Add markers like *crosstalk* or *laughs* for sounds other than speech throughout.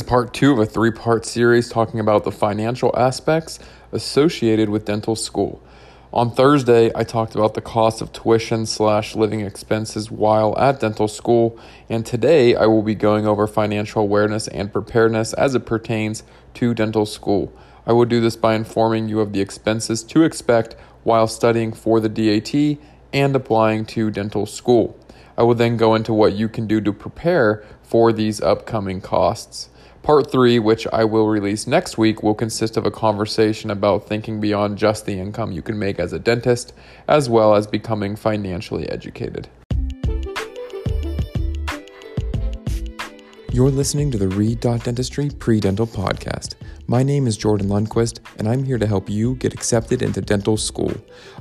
is part two of a three part series talking about the financial aspects associated with dental school. On Thursday, I talked about the cost of tuition slash living expenses while at dental school, and today I will be going over financial awareness and preparedness as it pertains to dental school. I will do this by informing you of the expenses to expect while studying for the DAT and applying to dental school. I will then go into what you can do to prepare for these upcoming costs. Part three, which I will release next week, will consist of a conversation about thinking beyond just the income you can make as a dentist, as well as becoming financially educated. You're listening to the Read Dentistry Pre Dental Podcast. My name is Jordan Lundquist, and I'm here to help you get accepted into dental school.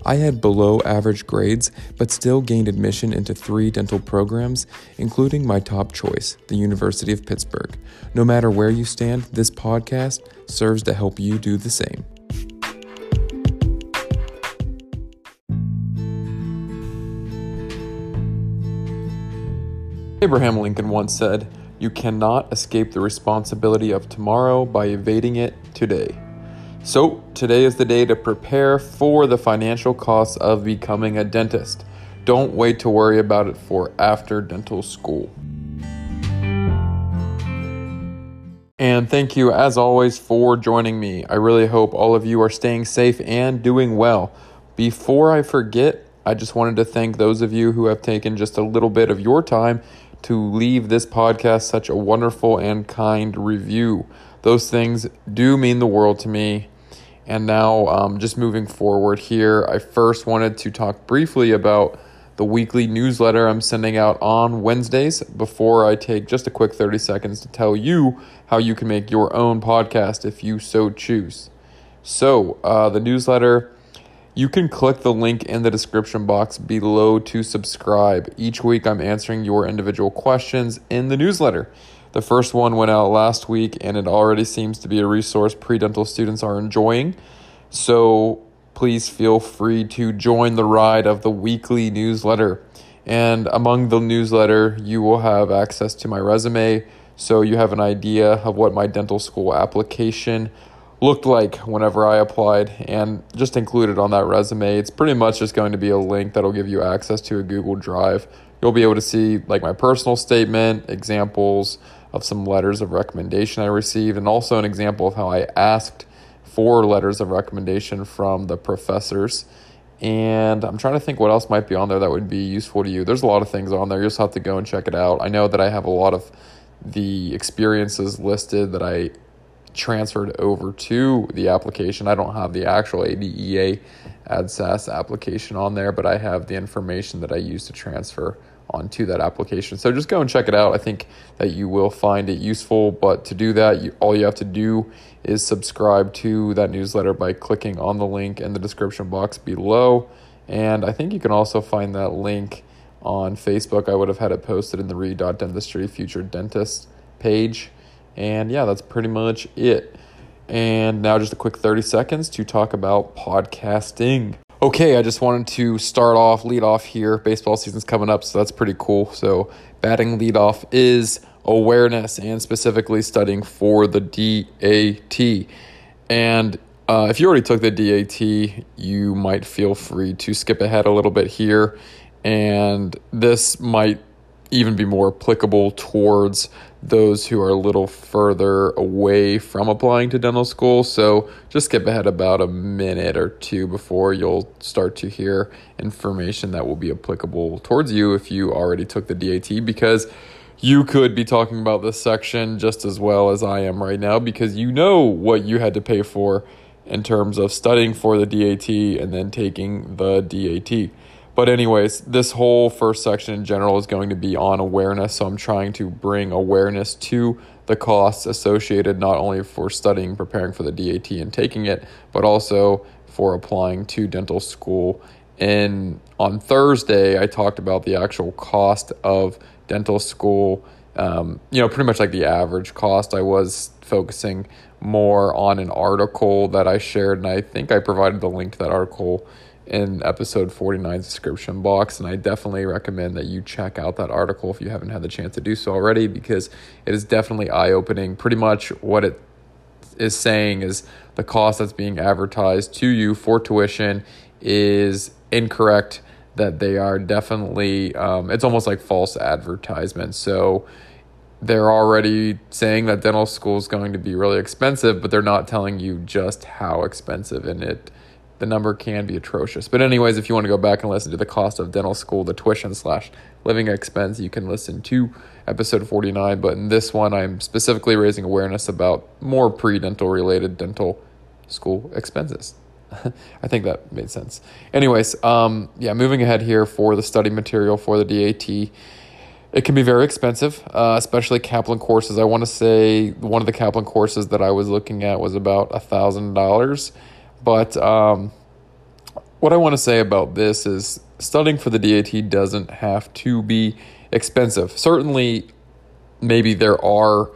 I had below average grades, but still gained admission into three dental programs, including my top choice, the University of Pittsburgh. No matter where you stand, this podcast serves to help you do the same. Abraham Lincoln once said, you cannot escape the responsibility of tomorrow by evading it today. So, today is the day to prepare for the financial costs of becoming a dentist. Don't wait to worry about it for after dental school. And thank you, as always, for joining me. I really hope all of you are staying safe and doing well. Before I forget, I just wanted to thank those of you who have taken just a little bit of your time to leave this podcast such a wonderful and kind review. Those things do mean the world to me. And now, um, just moving forward here, I first wanted to talk briefly about the weekly newsletter I'm sending out on Wednesdays before I take just a quick 30 seconds to tell you how you can make your own podcast if you so choose. So, uh, the newsletter you can click the link in the description box below to subscribe. Each week, I'm answering your individual questions in the newsletter. The first one went out last week, and it already seems to be a resource pre dental students are enjoying. So please feel free to join the ride of the weekly newsletter. And among the newsletter, you will have access to my resume, so you have an idea of what my dental school application looked like whenever I applied and just included on that resume. It's pretty much just going to be a link that'll give you access to a Google Drive. You'll be able to see like my personal statement, examples of some letters of recommendation I received, and also an example of how I asked for letters of recommendation from the professors. And I'm trying to think what else might be on there that would be useful to you. There's a lot of things on there. You just have to go and check it out. I know that I have a lot of the experiences listed that I transferred over to the application. I don't have the actual ADEA AADSAS application on there, but I have the information that I use to transfer onto that application. So just go and check it out. I think that you will find it useful, but to do that, you, all you have to do is subscribe to that newsletter by clicking on the link in the description box below. And I think you can also find that link on Facebook. I would have had it posted in the Read Dentistry Future Dentist page. And yeah, that's pretty much it. And now just a quick 30 seconds to talk about podcasting. Okay, I just wanted to start off, lead off here. Baseball season's coming up, so that's pretty cool. So, batting lead off is awareness and specifically studying for the DAT. And uh, if you already took the DAT, you might feel free to skip ahead a little bit here. And this might even be more applicable towards those who are a little further away from applying to dental school. So just skip ahead about a minute or two before you'll start to hear information that will be applicable towards you if you already took the DAT because you could be talking about this section just as well as I am right now because you know what you had to pay for in terms of studying for the DAT and then taking the DAT. But, anyways, this whole first section in general is going to be on awareness. So, I'm trying to bring awareness to the costs associated not only for studying, preparing for the DAT and taking it, but also for applying to dental school. And on Thursday, I talked about the actual cost of dental school. Um, you know, pretty much like the average cost. I was focusing more on an article that I shared, and I think I provided the link to that article in episode 49's description box. And I definitely recommend that you check out that article if you haven't had the chance to do so already, because it is definitely eye opening. Pretty much what it is saying is the cost that's being advertised to you for tuition is incorrect that they are definitely um, it's almost like false advertisement so they're already saying that dental school is going to be really expensive but they're not telling you just how expensive and it the number can be atrocious but anyways if you want to go back and listen to the cost of dental school the tuition slash living expense you can listen to episode 49 but in this one i'm specifically raising awareness about more pre-dental related dental school expenses *laughs* I think that made sense. Anyways, um, yeah, moving ahead here for the study material for the DAT. It can be very expensive, uh, especially Kaplan courses. I want to say one of the Kaplan courses that I was looking at was about a thousand dollars. But um, what I want to say about this is studying for the DAT doesn't have to be expensive. Certainly, maybe there are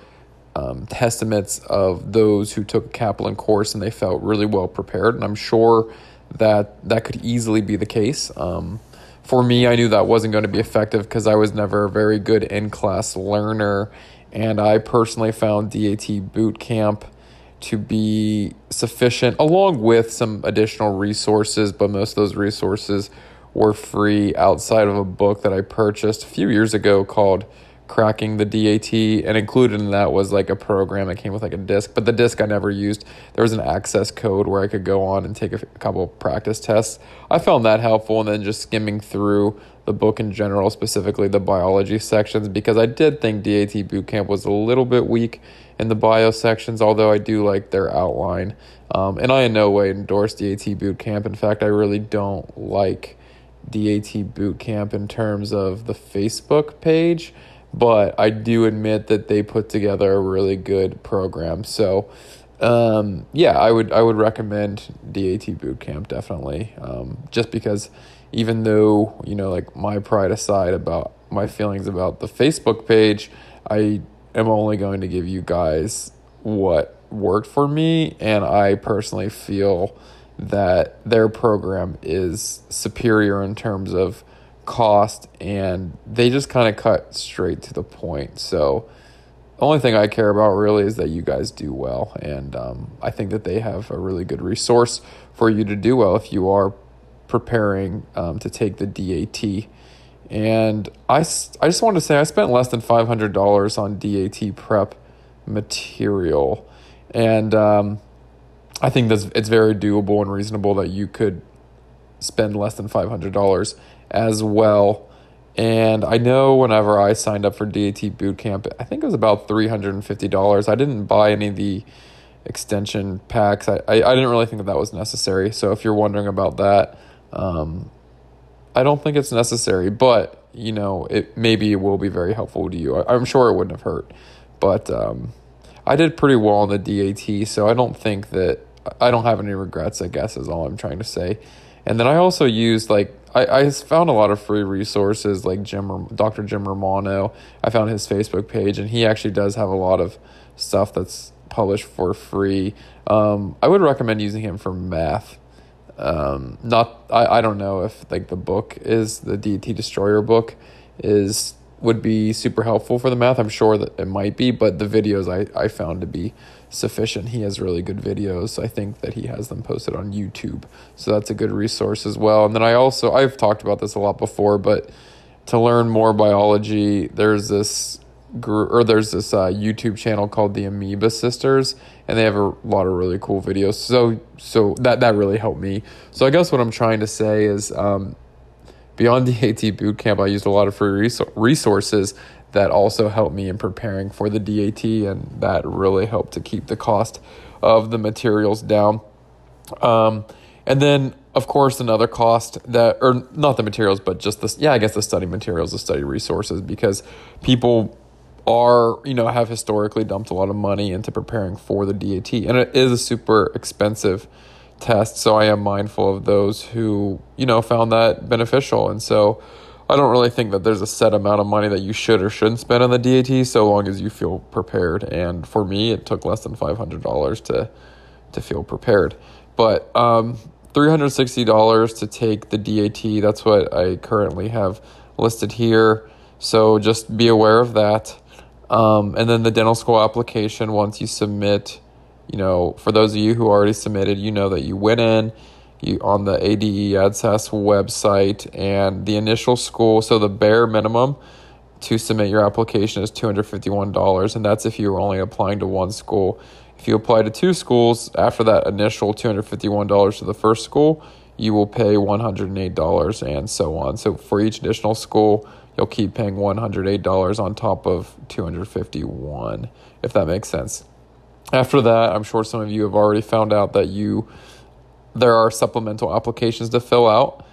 um, testaments of those who took a Kaplan course and they felt really well prepared. And I'm sure that that could easily be the case. Um, for me, I knew that wasn't going to be effective because I was never a very good in class learner. And I personally found DAT boot camp to be sufficient, along with some additional resources, but most of those resources were free outside of a book that I purchased a few years ago called cracking the DAT, and included in that was like a program that came with like a disc, but the disc I never used. There was an access code where I could go on and take a, couple practice tests. I found that helpful, and then just skimming through the book in general, specifically the biology sections, because I did think DAT Bootcamp was a little bit weak in the bio sections, although I do like their outline. Um, and I in no way endorse DAT Bootcamp. In fact, I really don't like DAT Bootcamp in terms of the Facebook page but I do admit that they put together a really good program. So, um, yeah, I would I would recommend DAT Bootcamp definitely, um, just because even though you know like my pride aside about my feelings about the Facebook page, I am only going to give you guys what worked for me, and I personally feel that their program is superior in terms of cost and they just kind of cut straight to the point. So the only thing I care about really is that you guys do well. And um, I think that they have a really good resource for you to do well if you are preparing um, to take the DAT. And I, I just want to say I spent less than $500 on DAT prep material. And um, I think that's, it's very doable and reasonable that you could spend less than $500 as well. And I know whenever I signed up for DAT Bootcamp, I think it was about $350. I didn't buy any of the extension packs. I, I, I didn't really think that that was necessary. So if you're wondering about that, um, I don't think it's necessary, but you know, it maybe it will be very helpful to you. I, am sure it wouldn't have hurt, but um, I did pretty well on the DAT, so I don't think that I don't have any regrets. I guess is all I'm trying to say. And then I also used like I, I found a lot of free resources like Jim Dr. Jim Romano. I found his Facebook page and he actually does have a lot of stuff that's published for free. Um, I would recommend using him for math. Um, not I, I don't know if like the book is the DAT Destroyer book is would be super helpful for the math. I'm sure that it might be, but the videos I, I found to be sufficient. He has really good videos. I think that he has them posted on YouTube. So that's a good resource as well. And then I also, I've talked about this a lot before, but to learn more biology, there's this group or there's this uh, YouTube channel called the Amoeba Sisters, and they have a lot of really cool videos. So so that that really helped me. So I guess what I'm trying to say is, um, beyond the *laughs* AT bootcamp, I used a lot of free resources that also helped me in preparing for the DAT, and that really helped to keep the cost of the materials down. Um, and then, of course, another cost that, or not the materials, but just the, yeah, I guess the study materials, the study resources, because people are, you know, have historically dumped a lot of money into preparing for the DAT, and it is a super expensive test. So I am mindful of those who, you know, found that beneficial. And so, I don't really think that there's a set amount of money that you should or shouldn't spend on the DAT so long as you feel prepared. And for me, it took less than $500 to to feel prepared. But um, $360 to take the DAT. That's what I currently have listed here. So just be aware of that. Um, and then the dental school application, once you submit, you know, for those of you who already submitted, you know that you went in you on the ADEA AADSAS website and the initial school. So the bare minimum to submit your application is $251, and that's if you were only applying to one school. If you apply to two schools, after that initial $251 to the first school, you will pay $108 and so on. So for each additional school, you'll keep paying $108 on top of 251 if that makes sense. After that, I'm sure some of you have already found out that you there are supplemental applications to fill out,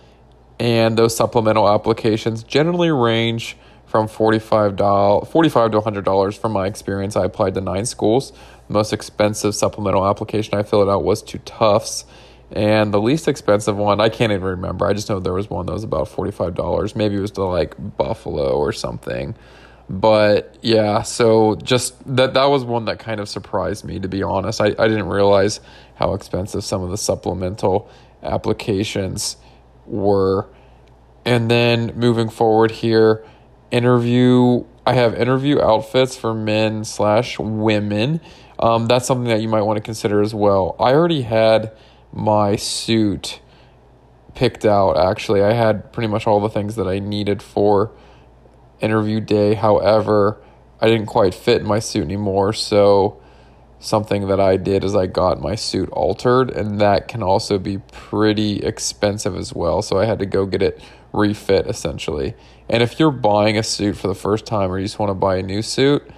and those supplemental applications generally range from $45, 45 to $100 from my experience. I applied to nine schools. The most expensive supplemental application I filled out was to Tufts. And the least expensive one, I can't even remember. I just know there was one that was about $45. Maybe it was to like Buffalo or something. But yeah, so just that that was one that kind of surprised me to be honest. I, I didn't realize how expensive some of the supplemental applications were. And then moving forward here, interview I have interview outfits for men slash women. Um, that's something that you might want to consider as well. I already had my suit picked out actually. I had pretty much all the things that I needed for interview day. However, I didn't quite fit my suit anymore, so something that I did is I got my suit altered, and that can also be pretty expensive as well. So I had to go get it refit essentially. And if you're buying a suit for the first time or you just want to buy a new suit,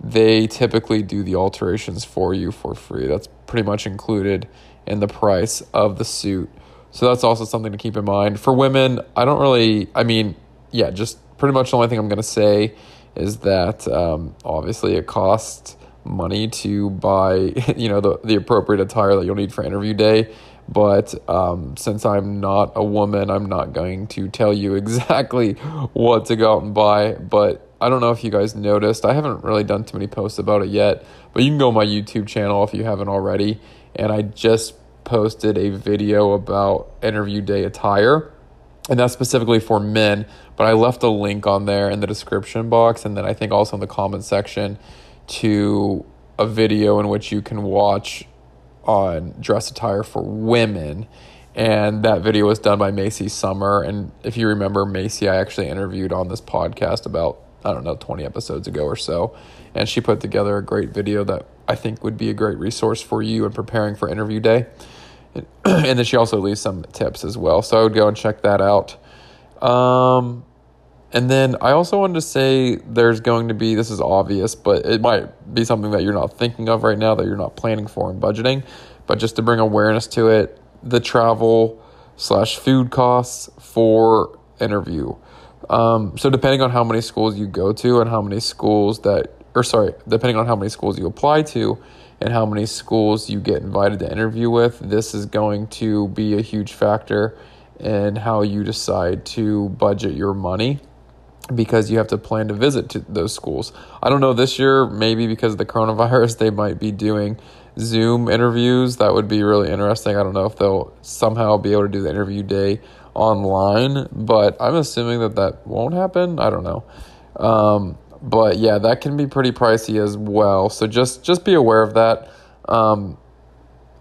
they typically do the alterations for you for free. That's pretty much included in the price of the suit. So that's also something to keep in mind. For women, I don't really, I mean, yeah, just pretty much the only thing I'm going to say is that um, obviously it costs money to buy, *laughs* you know, the, the appropriate attire that you'll need for interview day. But um, since I'm not a woman, I'm not going to tell you *laughs* exactly what to go out and buy. But I don't know if you guys noticed. I haven't really done too many posts about it yet. But you can go on my YouTube channel if you haven't already. And I just posted a video about interview day attire and that's specifically for men. But I left a link on there in the description box, and then I think also in the comment section to a video in which you can watch on dress attire for women. And that video was done by Macy Summer. And if you remember, Macy, I actually interviewed on this podcast about, I don't know, 20 episodes ago or so. And she put together a great video that I think would be a great resource for you in preparing for interview day. *clears throat* and then she also leaves some tips as well. So I would go and check that out. Um, and then I also wanted to say there's going to be, this is obvious, but it might be something that you're not thinking of right now, that you're not planning for and budgeting. But just to bring awareness to it, the travel slash food costs for interview. Um, so depending on how many schools you go to and how many schools that, or sorry, depending on how many schools you apply to, and how many schools you get invited to interview with, this is going to be a huge factor in how you decide to budget your money because you have to plan to visit to those schools. I don't know this year, maybe because of the coronavirus, they might be doing Zoom interviews. That would be really interesting. I don't know if they'll somehow be able to do the interview day online, but I'm assuming that that won't happen. I don't know. Um, but yeah, that can be pretty pricey as well. So just just be aware of that. Um,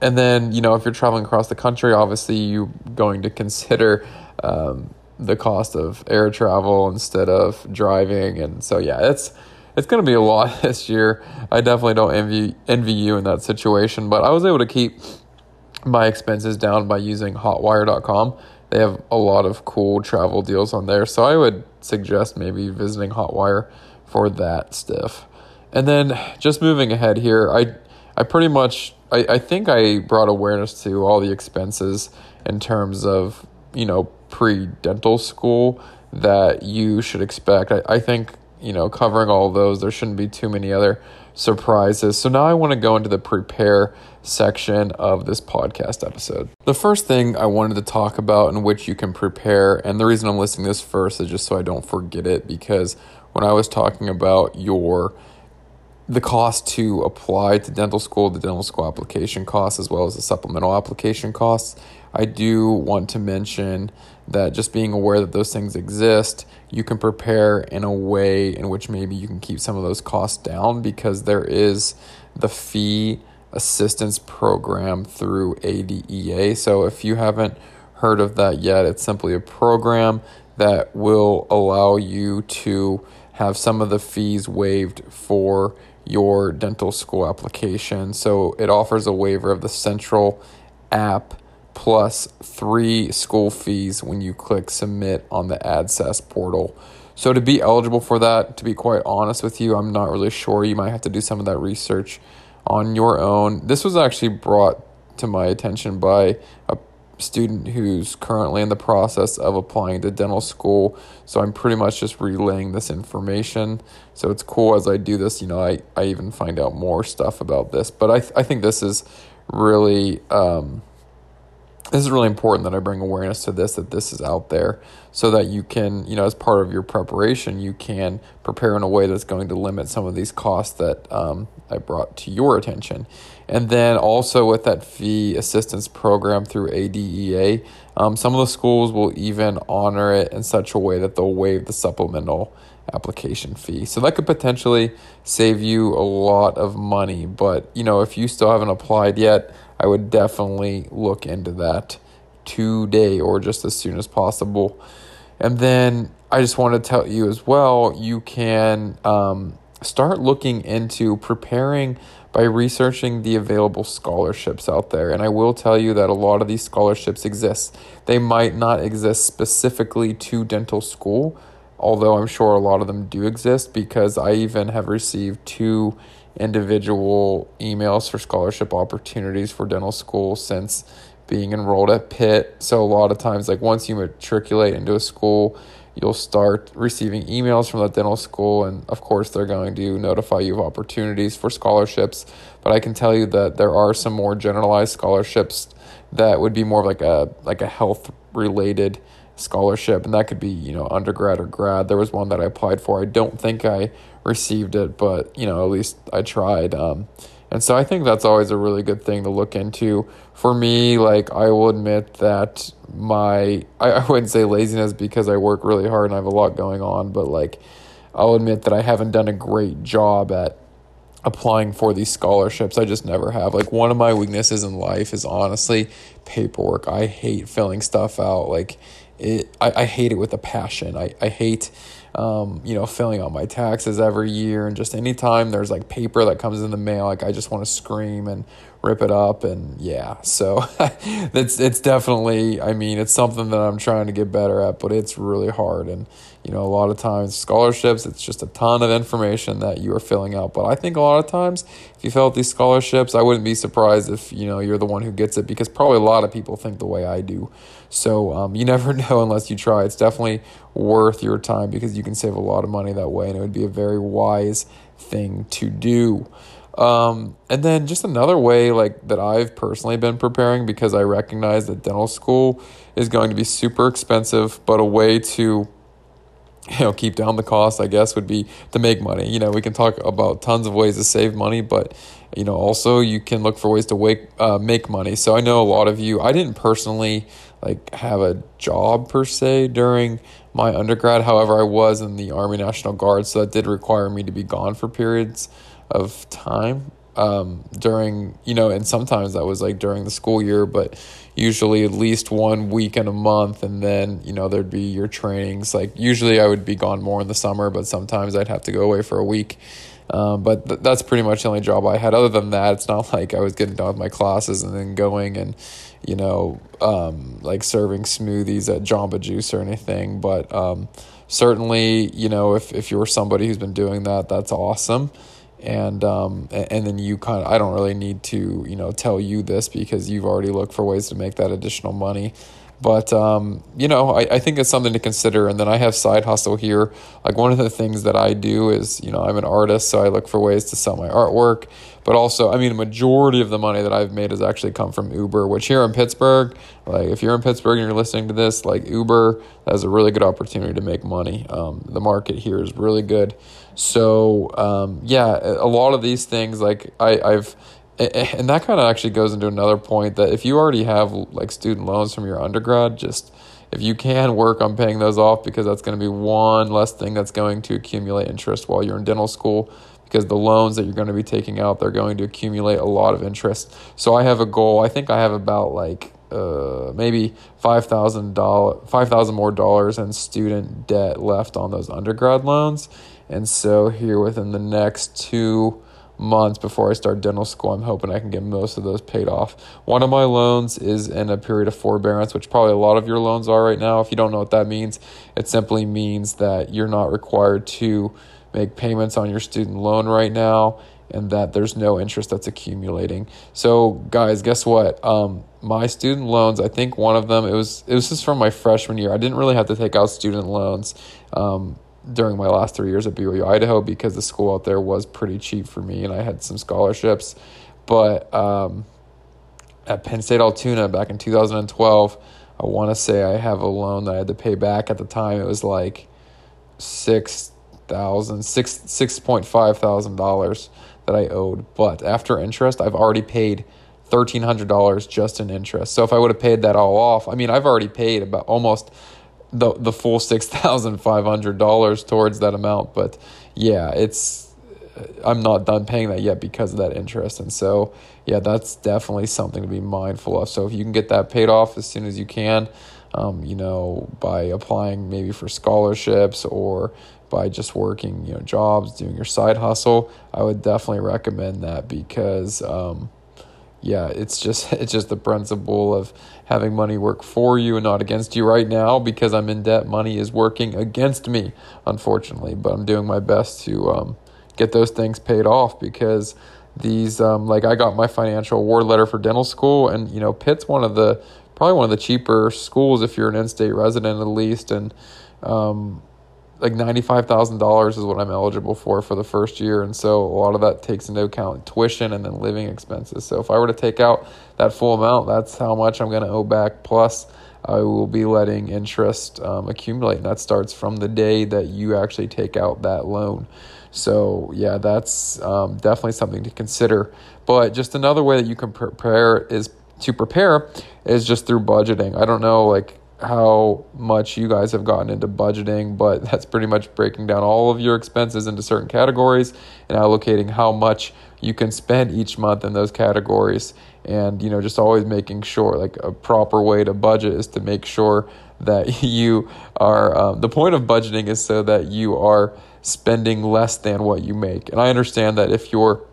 and then you know if you're traveling across the country, obviously you're going to consider um, the cost of air travel instead of driving, and so yeah, it's it's going to be a lot *laughs* this year. I definitely don't envy envy you in that situation, but I was able to keep my expenses down by using Hotwire.com. They have a lot of cool travel deals on there, so I would suggest maybe visiting Hotwire for that stuff. And then just moving ahead here, I I pretty much I, I think I brought awareness to all the expenses in terms of, you know, pre dental school that you should expect. I, I think, you know, covering all those, there shouldn't be too many other surprises. So now I want to go into the prepare section of this podcast episode. The first thing I wanted to talk about in which you can prepare, and the reason I'm listing this first is just so I don't forget it because when I was talking about your the cost to apply to dental school, the dental school application costs, as well as the supplemental application costs. I do want to mention that just being aware that those things exist, you can prepare in a way in which maybe you can keep some of those costs down because there is the fee assistance program through ADEA. So if you haven't heard of that yet, it's simply a program that will allow you to have some of the fees waived for your dental school application. So it offers a waiver of the central app plus three school fees when you click submit on the AADSAS portal. So to be eligible for that, to be quite honest with you, I'm not really sure. You might have to do some of that research on your own. This was actually brought to my attention by a student who's currently in the process of applying to dental school. So I'm pretty much just relaying this information. So it's cool as I do this, you know, I, I even find out more stuff about this. But I, th- I think this is really um, this is really important that I bring awareness to this, that this is out there, so that you can, you know, as part of your preparation, you can prepare in a way that's going to limit some of these costs that um, I brought to your attention. And then also with that fee assistance program through ADEA, um, some of the schools will even honor it in such a way that they'll waive the supplemental application fee. So that could potentially save you a lot of money. But, you know, if you still haven't applied yet, I would definitely look into that today or just as soon as possible. And then I just want to tell you as well, you can um, start looking into preparing by researching the available scholarships out there. And I will tell you that a lot of these scholarships exist. They might not exist specifically to dental school, although I'm sure a lot of them do exist because I even have received two individual emails for scholarship opportunities for dental school since being enrolled at Pitt. So a lot of times, like once you matriculate into a school, you'll start receiving emails from the dental school, and of course, they're going to notify you of opportunities for scholarships. But I can tell you that there are some more generalized scholarships that would be more like a like a health related scholarship, and that could be you know undergrad or grad. There was one that I applied for. I don't think I received it, but you know at least I tried. Um, and so I think that's always a really good thing to look into. For me, like I will admit that my I, I wouldn't say laziness because I work really hard and I have a lot going on, but like I'll admit that I haven't done a great job at applying for these scholarships. I just never have. Like one of my weaknesses in life is honestly paperwork. I hate filling stuff out. Like it I, I hate it with a passion. I, I hate um, you know, filling out my taxes every year and just anytime there's like paper that comes in the mail, like I just want to scream and rip it up and yeah. So *laughs* it's it's definitely I mean, it's something that I'm trying to get better at, but it's really hard and you know, a lot of times scholarships, it's just a ton of information that you are filling out. But I think a lot of times, if you fill out these scholarships, I wouldn't be surprised if you know you're the one who gets it because probably a lot of people think the way I do. So um, you *laughs* never know unless you try. It's definitely worth your time because you can save a lot of money that way, and it would be a very wise thing to do. Um, and then just another way like that I've personally been preparing because I recognize that dental school is going to be super expensive, but a way to you know keep down the cost i guess would be to make money. You know we can talk about tons of ways to save money but you know also you can look for ways to wake, uh, make money. So i know a lot of you i didn't personally like have a job per se during my undergrad. However i was in the army national guard so that did require me to be gone for periods of time um, during you know and sometimes that was like during the school year but usually at least one week in a month and then you know there'd be your trainings. Like usually i would be gone more in the summer but sometimes i'd have to go away for a week. Um, but th- that's pretty much the only job i had. Other than that it's not *laughs* like i was getting done with my classes and then going and you know um, like serving smoothies at jamba juice or anything. But um, certainly you know if, if you're somebody who's been doing that that's awesome and um, and then you kind of I don't really need to you know tell you this because you've already looked for ways to make that additional money. But um, you know, I, I think it's something to consider. And then I have side hustle here. Like one of the things that I do is, you know, I'm an artist, so I look for ways to sell my artwork. But also, I mean, a majority of the money that I've made has actually come from Uber. Which here in Pittsburgh, like if you're in Pittsburgh and you're listening to this, like Uber has a really good opportunity to make money. Um, the market here is really good. So um, yeah, a lot of these things, like I, I've and that kind of actually goes into another point that if you already have like student loans from your undergrad just if you can work on paying those off because that's going to be one less thing that's going to accumulate interest while you're in dental school because the loans that you're going to be taking out they're going to accumulate a lot of interest. So i have a goal i think i have about like uh, maybe five thousand dollar five thousand more dollars in student debt left on those undergrad loans. And so here within the next two months before I start dental school. I'm hoping I can get most of those paid off. One of my loans is in a period of forbearance, which probably a lot of your loans are right now. If you don't know what that means, it simply means that you're not required to make payments on your student loan right now and that there's no interest that's accumulating. So guys, guess what? Um, my student loans, I think one of them it was it was just from my freshman year. I didn't really have to take out student loans. Um, during my last three years at BYU Idaho because the school out there was pretty cheap for me and I had some scholarships. But um, at Penn State Altoona back in 2012, I want to say I have a loan that I had to pay back at the time. It was like six thousand six six point five thousand dollars that I owed. But after interest, I've already paid thirteen hundred dollars just in interest. So if I would have paid that all off, I mean, I've already paid about almost the the full six thousand five hundred dollars towards that amount. But yeah, it's I'm not done paying that yet because of that interest, and so yeah, that's definitely something to be mindful of. So if you can get that paid off as soon as you can, um, you know, by applying maybe for scholarships or by just working, you know, jobs, doing your side hustle, I would definitely recommend that because. Um, yeah, it's just *laughs* it's just the principle of having money work for you and not against you right now because I'm in debt. Money is working against me, unfortunately, but I'm doing my best to um, get those things paid off because these um, like I got my financial award letter for dental school, and you know Pitt's one of the probably one of the cheaper schools if you're an in-state resident at least, and um, like $95,000 is what I'm eligible for for the first year. And so a lot of that takes into account tuition and then living expenses. So if I were to take out that full amount, that's how much I'm going to owe back. Plus, I will be letting interest um, accumulate. And that starts from the day that you actually take out that loan. So, yeah, that's um, definitely something to consider. But just another way that you can prepare is to prepare is just through budgeting. I don't know, like, how much you guys have gotten into budgeting, but *laughs* that's pretty much breaking down all of your expenses into certain categories and allocating how much you can spend each month in those categories. And, you know, just always making sure, like, a proper way to budget is to make sure *laughs* that you are, um, the point of budgeting is so that you are spending less than what you make. And I understand that if you're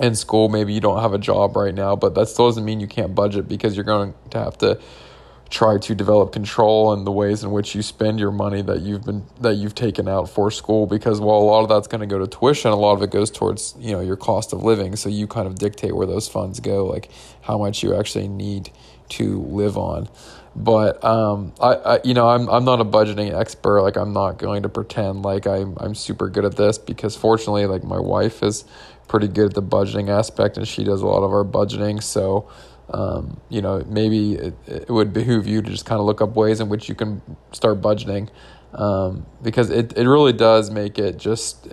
in school, maybe you don't have a job right now, but that still doesn't mean you can't budget because you're going to have to try to develop control in the ways in which you spend your money that you've been that you've taken out for school because while a lot of that's going to go to tuition a lot of it goes towards you know your cost of living. So you kind of dictate where those funds go like how much you actually need to live on. But um, I, I you know I'm I'm not a budgeting expert. Like I'm not going to pretend like I'm I'm super good at this because fortunately like my wife is pretty good at the budgeting aspect and she does a lot of our budgeting. So um, you know, maybe it, it, would behoove you to just kind of look up ways in which you can start budgeting. Um, because it, it really does make it just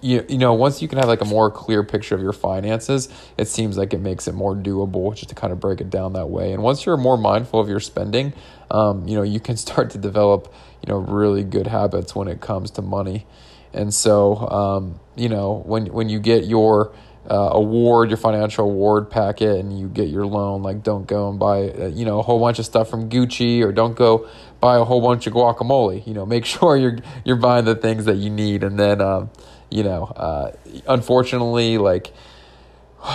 you, you know once you can have like a more clear picture of your finances it seems like it makes it more doable just to kind of break it down that way. And once you're more mindful of your spending um, you know you can *laughs* start to develop you know really good habits when it comes to money. And so um, you know when when you get your uh, award, your financial award packet, and you get your loan. Like, don't go and buy, uh, you know, a whole bunch of stuff from Gucci, or don't go buy a whole bunch of guacamole. You know, make *laughs* sure you're you're buying the things that you need, and then, um, you know, uh, unfortunately, like.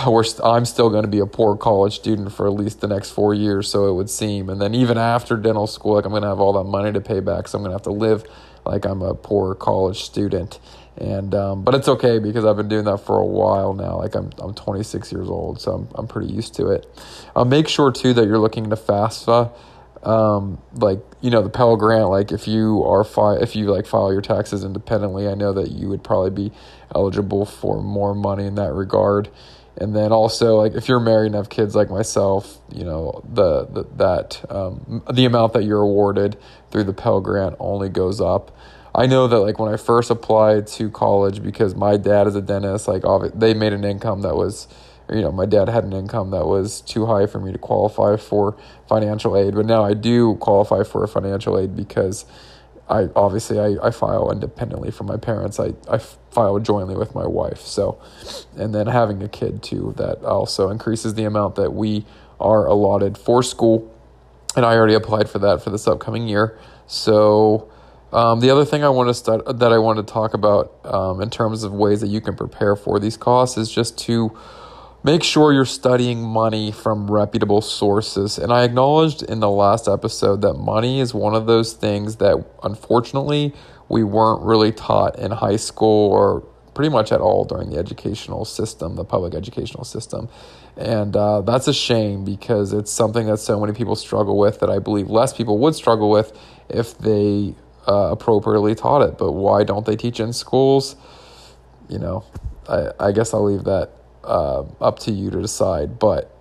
We're st- I'm still going to be a poor college student for at least the next four years, so it would seem. And then even after dental school, like I'm going to have all that money to pay back, so I'm going to have to live like I'm a poor college student and um, but it's okay because I've been doing that for a while now. Like I'm I'm 26 years old, so I'm I'm pretty used to it. Uh, make sure too that you're looking to FAFSA. um, like you know the Pell Grant. Like if you are fi- if you like file your taxes independently, I know that you would probably be eligible for more money in that regard. And then also like if you're married and have kids like myself, you know the, the that um, the amount that you're awarded through the Pell Grant only goes up. I know that like when I first applied to college because my dad is a dentist, like they made an income that was you know, my dad had an income that was too high for me to qualify for financial aid, but now I do qualify for financial aid because I obviously I, I file independently from my parents. I, I file jointly with my wife. So, and then having a kid too, that also increases the amount that we are allotted for school. And I already applied for that for this upcoming year. So, um, the other thing I want to that I want to talk about um, in terms of ways that you can prepare for these costs is just to Make sure you're studying money from reputable sources. And I acknowledged in the last episode that money is one of those things that unfortunately we weren't really taught in high school or pretty much at all during the educational system, the public educational system. And uh, that's a shame because it's something that so many people struggle with that I believe less people would struggle with if they uh, appropriately taught it. But why don't they teach in schools? You know, I, I guess I'll leave that uh, up to you to decide. But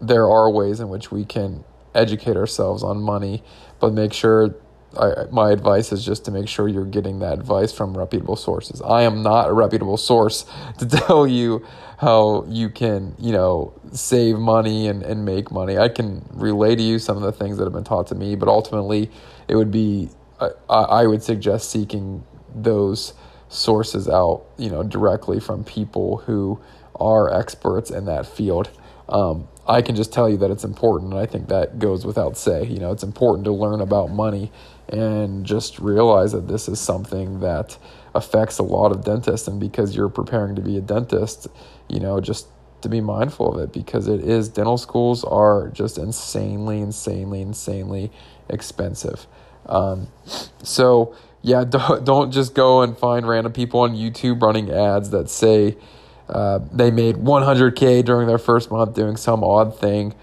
there are ways in which we can educate ourselves on money, but make sure. I, my advice is just to make sure you're getting that advice from reputable sources. I am not a reputable source *laughs* to tell you how you can, you know, save money and, and make money. I can relay to you some of the things that have been taught to me, but ultimately it would be, I, I would suggest seeking those sources out, you know, directly from people who are experts in that field. Um, I can just tell you that it's important, and I think that goes without say. You know, it's important to learn about money and just realize that this is something that affects a lot of dentists. And because you're preparing to be a dentist, you know, just to be mindful of it because it is dental schools are just insanely, insanely, insanely expensive. Um, so yeah, *laughs* don't, don't just go and find random people on YouTube running ads that say uh, they made 100K during their first month doing some odd thing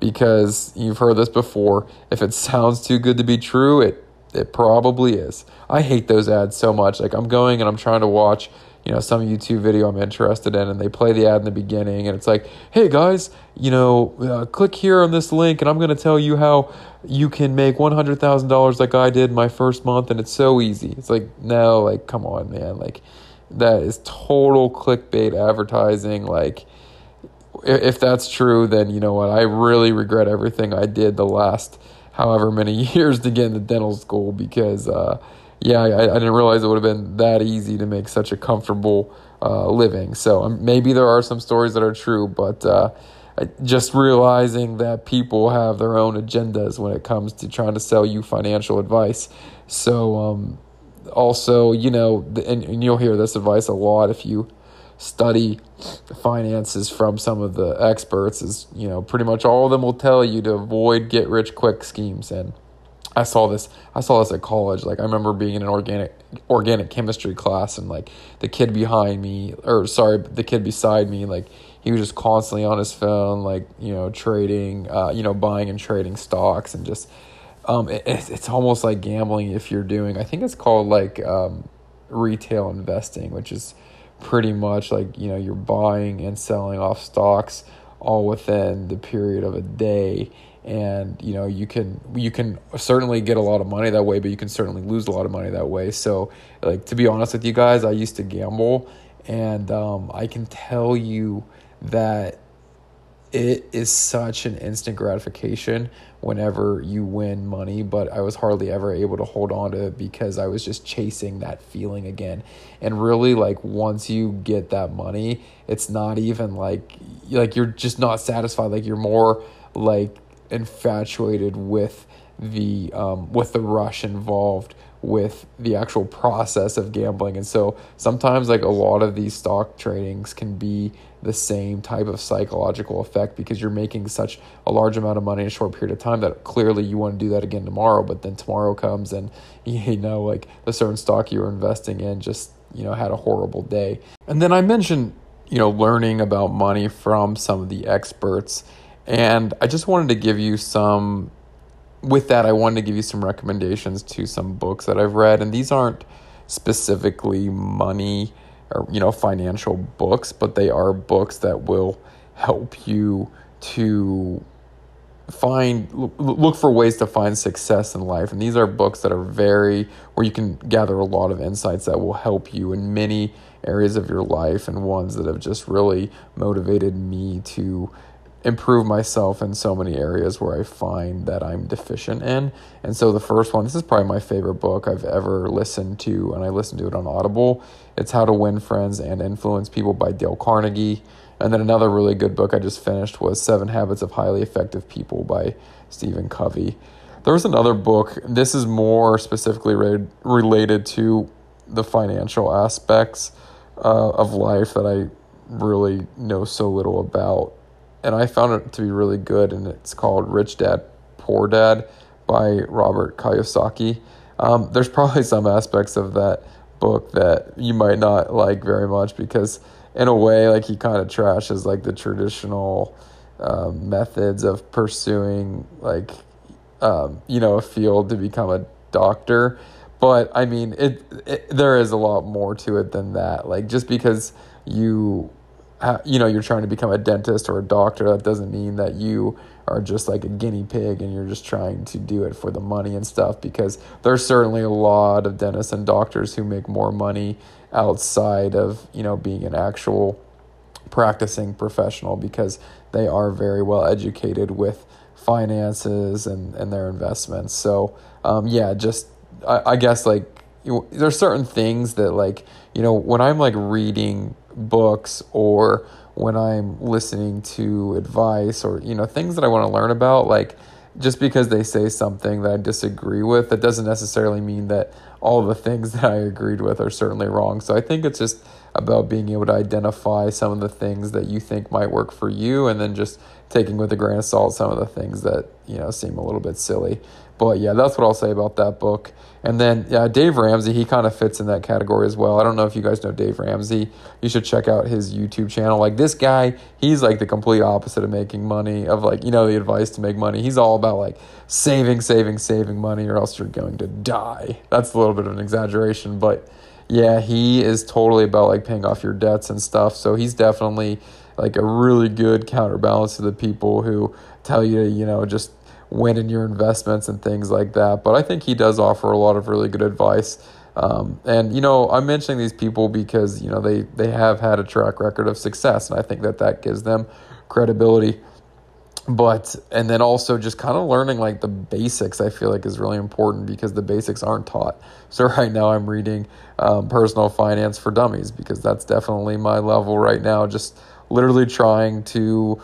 because you've heard this before. If it *laughs* sounds too good to be true, it, it probably is. I hate those ads so much. Like, I'm going and I'm trying to watch you know some YouTube video I'm interested in, and they play the ad in the beginning, and it's like, "Hey guys, you know, uh, click here on this link, and I'm going to tell you how you can make one hundred thousand dollars like I did my first month, and it's so easy." It's like, no, like, come on, man, like that is total clickbait advertising. Like, if that's true, then you know what? I really regret everything I did the last however many *laughs* years to get into dental school because, uh, yeah, I, I, didn't realize it would have been that easy to make such a comfortable uh, living. So um, maybe there are some stories that are true, but uh, just realizing that people have their own agendas when it comes to trying to sell you financial advice. So, um, also, you know, and, and you'll hear this advice a lot if you study finances from some of the experts is you know pretty much all of them will tell you to avoid get rich quick schemes and I saw this I saw this at college like I remember being in an organic organic chemistry class and like the kid behind me or sorry the kid beside me like he was just constantly on his phone like you know trading uh, you know buying and trading stocks and just um, it, it's almost like gambling if you're doing. I think it's called like um, retail investing, which is pretty much like you know you're buying and selling off stocks all within the period of a day and you know you can you can certainly get a lot of money that way but you can certainly lose a lot of money that way so like to be honest with you guys i used to gamble and um, i can tell you that it is such an instant gratification whenever you win money, but I was hardly ever able to hold on to it because I was just chasing that feeling again. And really like once you get that money, it's not even like like you're just not satisfied, like you're more like infatuated with the um with the rush involved with the actual process of gambling. And so sometimes like a lot of these stock tradings can be the same type of psychological effect because you're making such a large amount of money in a short period of time that clearly you want to do that again tomorrow but then tomorrow comes and *laughs* you know like the certain stock you were investing in just you know had a horrible day and then i mentioned you know learning about money from some of the experts and i just wanted to give you some with that, I wanted to give you some recommendations to some books that I've read, and these aren't specifically money or you know financial books, but they are books that will help you to find look for ways to find success in life. And these are books that are very where you can gather a lot of insights that will help you in many areas of your life and ones that have just really motivated me to improve myself in so many areas where I find that I'm deficient in. And so the first one, this is probably my favorite book I've ever listened to, and I listened to it on Audible. It's How to Win Friends and Influence People by Dale Carnegie. And then another really good book I just finished was Seven Habits of Highly Effective People by Stephen Covey. There was another book, this is more specifically re- related to the financial aspects uh, of life that I really know so little about and I found it to be really good. And it's called Rich Dad Poor Dad by Robert Kiyosaki. Um, there's probably some aspects of that book that you might not like very much because, in a way, like he kind of trashes like the traditional um, methods of pursuing like um, you know a field to become a doctor. But I mean, it, it there is a lot more to it than that. Like just because you you know you're trying to become a dentist or a doctor that doesn't mean that you are just like a guinea pig and you're just trying to do it for the money and stuff because there's certainly a lot of dentists and doctors who make more money outside of you know being an actual practicing professional because they are very well educated with finances and, and their investments. So um, yeah just I, I guess like you, there's certain things that like you know when i'm like reading books or when I'm listening to advice or you know things that I want to learn about like just because they say something that I disagree with that doesn't necessarily mean that all the things *laughs* that I agreed with are certainly wrong. So I think it's just about being able to identify some of the things that you think might work for you and then just taking with a grain of salt some of the things that, you know, seem a little bit silly. But yeah, that's what I'll say about that book. And then yeah, Dave Ramsey, he kind of fits in that category as well. I don't know if you guys know Dave Ramsey. You should check out his YouTube channel. Like this guy, he's like the complete opposite of making money, of like, you know, the advice to make money. He's all about like saving, saving, saving money or else you're going to die. That's a little bit of an exaggeration, but yeah, he is totally about like paying off your debts and stuff. So he's definitely like a really good counterbalance to the people who tell you you know, just win in your investments and things like that. But I think he does offer a lot of really good advice. Um, and you know, I'm mentioning these people because you know they they have had a track record of success, and I think that that gives them credibility. But and then also just kind of learning like the basics, I feel like is really important because the basics aren't taught. So *laughs* right now I'm reading um, Personal Finance for Dummies because that's definitely my level right now. Just literally trying to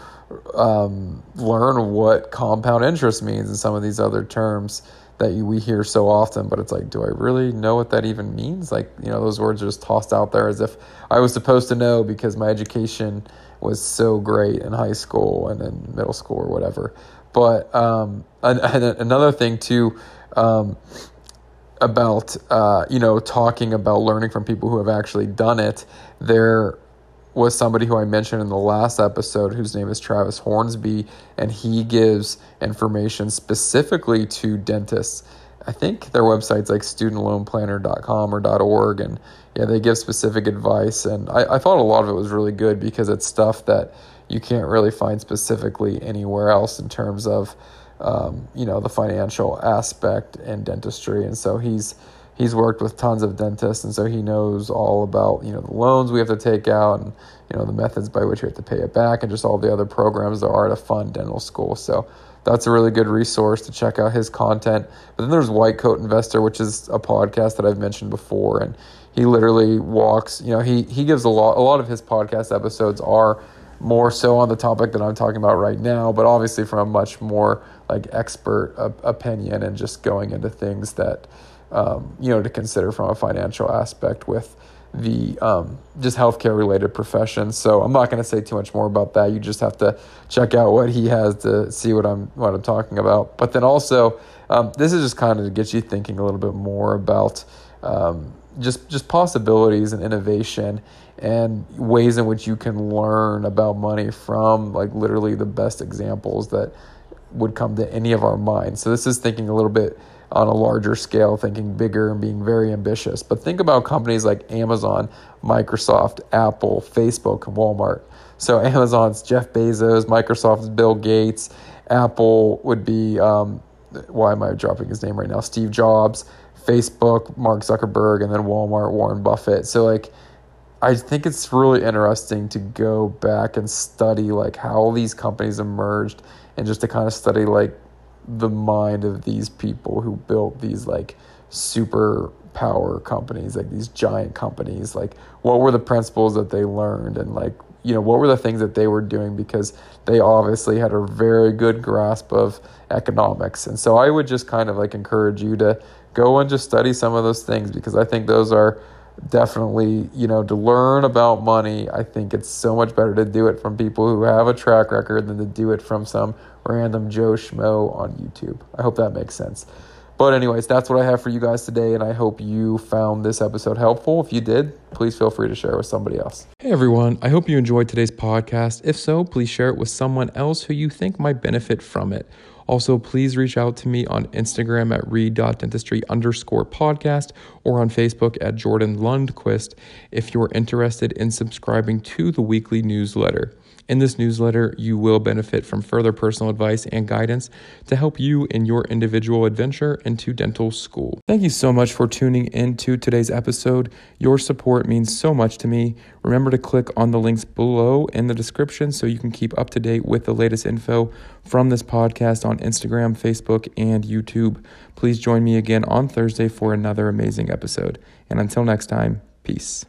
um, learn what compound interest means and some of these other terms that we hear so often, but it's like, do I really know what that even means? Like, you know, those words are just tossed out there as if I was supposed to know because my education was so great in high school and in middle school or whatever. But um, and, and another thing too um, about uh, you know talking about learning from people who have actually done it, there was somebody who I mentioned in the last episode, whose name is Travis Hornsby, and he gives information specifically to dentists. I think their website's like studentloanplanner.com or .org, and yeah, they give specific advice. And I, I thought a lot of it was really good because it's stuff that you can't really find specifically anywhere else in terms of, um, you know, the financial aspect in dentistry. And so he's he's worked with tons of dentists, and so he knows all about you know the loans we have to take out and you know the methods by which we have to pay it back, and just all the other programs there are to fund dental school. So that's a really good resource to check out his content. But then there's White Coat Investor, which is a podcast that I've mentioned before, and he literally walks. You know, he he gives a lot. A lot of his podcast episodes are more so on the topic that I'm talking about right now, but obviously from a much more like expert opinion and just going into things that um, you know, to consider from a financial aspect with the um, just healthcare related professions. So I'm not going to say too much more about that. You just have to check out what he has to see what I'm what I'm talking about. But then also, um, this is just kind of to get you thinking a little bit more about um, just just possibilities and innovation and ways in which you can learn about money from like literally the best examples that would come to any of our minds. So this is thinking a little bit on a larger scale, thinking bigger and being very ambitious. But think about companies like Amazon, Microsoft, Apple, Facebook, and Walmart. So *laughs* Amazon's Jeff Bezos, Microsoft's Bill Gates, Apple would be um, why am I dropping his name right now? Steve Jobs, Facebook, Mark Zuckerberg, and then Walmart, Warren Buffett. So like I think it's really interesting to go back and study like how these companies emerged and just to kind of study like the mind of these people who built these like super power companies, like these giant companies, like what were the principles that they learned and like you know what were the things that they were doing because they obviously had a very good grasp of economics. And so I would just kind of like encourage you to go and just study some of those things because I think those are definitely, you know, to learn about money, I think it's so much better to do it from people who have a track record than to do it from some random Joe Schmo on YouTube. I hope that makes sense. But, anyways, that's what I have for you guys today, and I hope you found this episode helpful. If you did, please feel free to share with somebody else. Hey, everyone. I hope you enjoyed today's podcast. If so, please share it with someone else who you think might benefit from it. Also, please reach out to me on Instagram at read.dentistry underscore podcast or on Facebook at Jordan Lundquist if you're interested in subscribing to the weekly newsletter. In this newsletter, you will benefit from further personal advice and guidance to help you in your individual adventure into dental school. Thank you so much for tuning into today's episode. Your support means so much to me. Remember to click on the links below in the description so you can keep up to date with the latest info from this podcast on Instagram, Facebook, and YouTube. Please join me again on Thursday for another amazing episode. And until next time, peace.